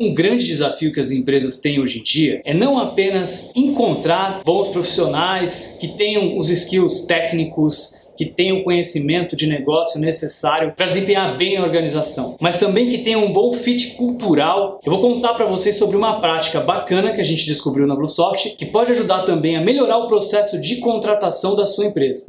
Um grande desafio que as empresas têm hoje em dia é não apenas encontrar bons profissionais que tenham os skills técnicos, que tenham o conhecimento de negócio necessário para desempenhar bem a organização, mas também que tenham um bom fit cultural. Eu vou contar para vocês sobre uma prática bacana que a gente descobriu na Bluesoft que pode ajudar também a melhorar o processo de contratação da sua empresa.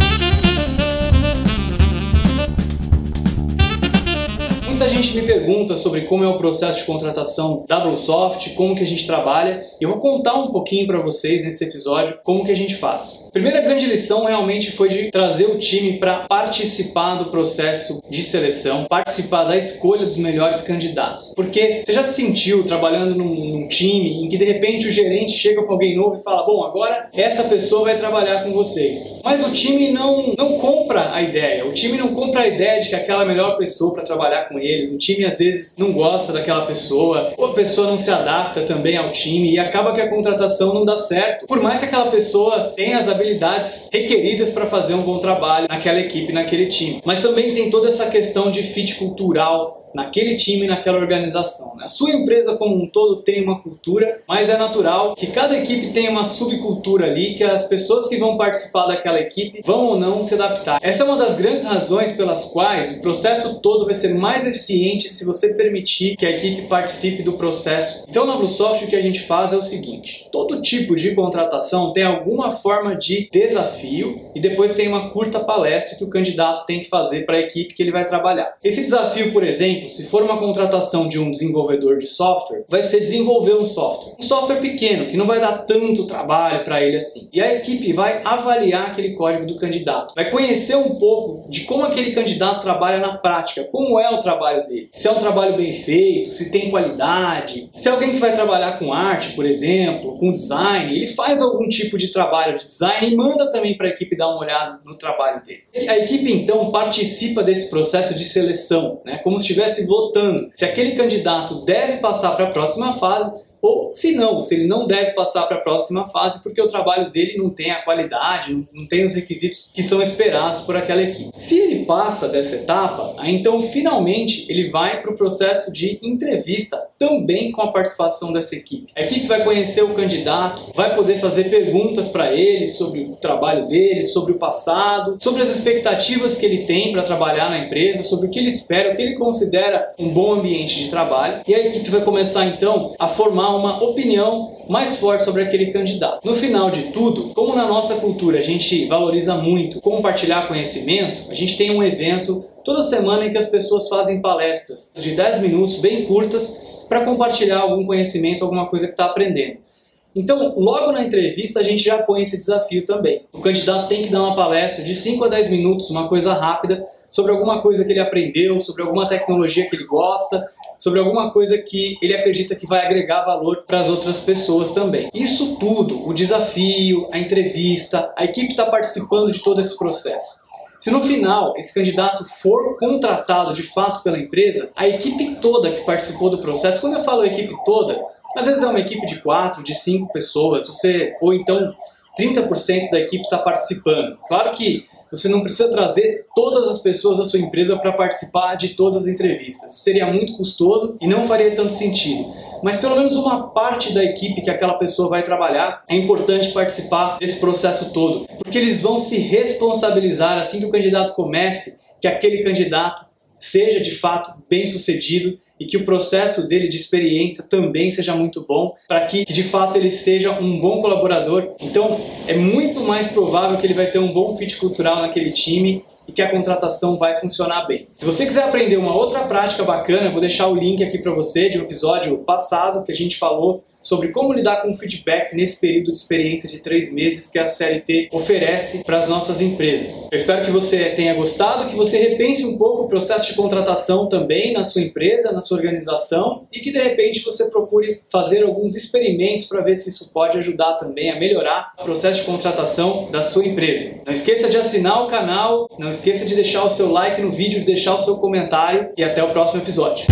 Muita gente me pergunta sobre como é o processo de contratação da Bluesoft, como que a gente trabalha. Eu vou contar um pouquinho para vocês nesse episódio como que a gente faz. Primeira grande lição realmente foi de trazer o time para participar do processo de seleção, participar da escolha dos melhores candidatos. Porque você já se sentiu trabalhando num, num time em que de repente o gerente chega com alguém novo e fala: "Bom, agora essa pessoa vai trabalhar com vocês". Mas o time não não compra a ideia. O time não compra a ideia de que aquela é a melhor pessoa para trabalhar com ele O time às vezes não gosta daquela pessoa, ou a pessoa não se adapta também ao time e acaba que a contratação não dá certo. Por mais que aquela pessoa tenha as habilidades requeridas para fazer um bom trabalho naquela equipe, naquele time. Mas também tem toda essa questão de fit cultural naquele time, naquela organização. Né? A sua empresa como um todo tem uma cultura, mas é natural que cada equipe tenha uma subcultura ali, que as pessoas que vão participar daquela equipe vão ou não se adaptar. Essa é uma das grandes razões pelas quais o processo todo vai ser mais eficiente se você permitir que a equipe participe do processo. Então na Bluesoft o que a gente faz é o seguinte, todo tipo de contratação tem alguma forma de desafio e depois tem uma curta palestra que o candidato tem que fazer para a equipe que ele vai trabalhar. Esse desafio, por exemplo, se for uma contratação de um desenvolvedor de software, vai ser desenvolver um software. Um software pequeno, que não vai dar tanto trabalho para ele assim. E a equipe vai avaliar aquele código do candidato. Vai conhecer um pouco de como aquele candidato trabalha na prática, como é o trabalho dele. Se é um trabalho bem feito, se tem qualidade, se é alguém que vai trabalhar com arte, por exemplo, com design, ele faz algum tipo de trabalho de design e manda também para a equipe dar uma olhada no trabalho dele. A equipe então participa desse processo de seleção, né? como se estivesse estivesse votando se aquele candidato deve passar para a próxima fase ou se não, se ele não deve passar para a próxima fase porque o trabalho dele não tem a qualidade, não, não tem os requisitos que são esperados por aquela equipe. Se ele passa dessa etapa, aí então finalmente ele vai para o processo de entrevista, também com a participação dessa equipe. A equipe vai conhecer o candidato, vai poder fazer perguntas para ele sobre o trabalho dele, sobre o passado, sobre as expectativas que ele tem para trabalhar na empresa, sobre o que ele espera, o que ele considera um bom ambiente de trabalho. E a equipe vai começar então a formar uma opinião mais forte sobre aquele candidato. No final de tudo, como na nossa cultura a gente valoriza muito compartilhar conhecimento, a gente tem um evento toda semana em que as pessoas fazem palestras de 10 minutos bem curtas para compartilhar algum conhecimento, alguma coisa que está aprendendo. Então, logo na entrevista, a gente já põe esse desafio também. O candidato tem que dar uma palestra de 5 a 10 minutos, uma coisa rápida, sobre alguma coisa que ele aprendeu, sobre alguma tecnologia que ele gosta, sobre alguma coisa que ele acredita que vai agregar valor para as outras pessoas também. Isso tudo, o desafio, a entrevista, a equipe está participando de todo esse processo. Se no final esse candidato for contratado de fato pela empresa, a equipe toda que participou do processo, quando eu falo equipe toda, às vezes é uma equipe de quatro, de cinco pessoas, você ou então 30% da equipe está participando. Claro que você não precisa trazer todas as pessoas da sua empresa para participar de todas as entrevistas. Isso seria muito custoso e não faria tanto sentido. Mas pelo menos uma parte da equipe que aquela pessoa vai trabalhar é importante participar desse processo todo, porque eles vão se responsabilizar assim que o candidato comece, que aquele candidato seja de fato bem sucedido e que o processo dele de experiência também seja muito bom, para que de fato ele seja um bom colaborador. Então, é muito mais provável que ele vai ter um bom fit cultural naquele time e que a contratação vai funcionar bem. Se você quiser aprender uma outra prática bacana, eu vou deixar o link aqui para você de um episódio passado que a gente falou sobre como lidar com o feedback nesse período de experiência de três meses que a CLT oferece para as nossas empresas. Eu espero que você tenha gostado, que você repense um pouco o processo de contratação também na sua empresa, na sua organização e que de repente você procure fazer alguns experimentos para ver se isso pode ajudar também a melhorar o processo de contratação da sua empresa. Não esqueça de assinar o canal, não esqueça de deixar o seu like no vídeo, de deixar o seu comentário e até o próximo episódio.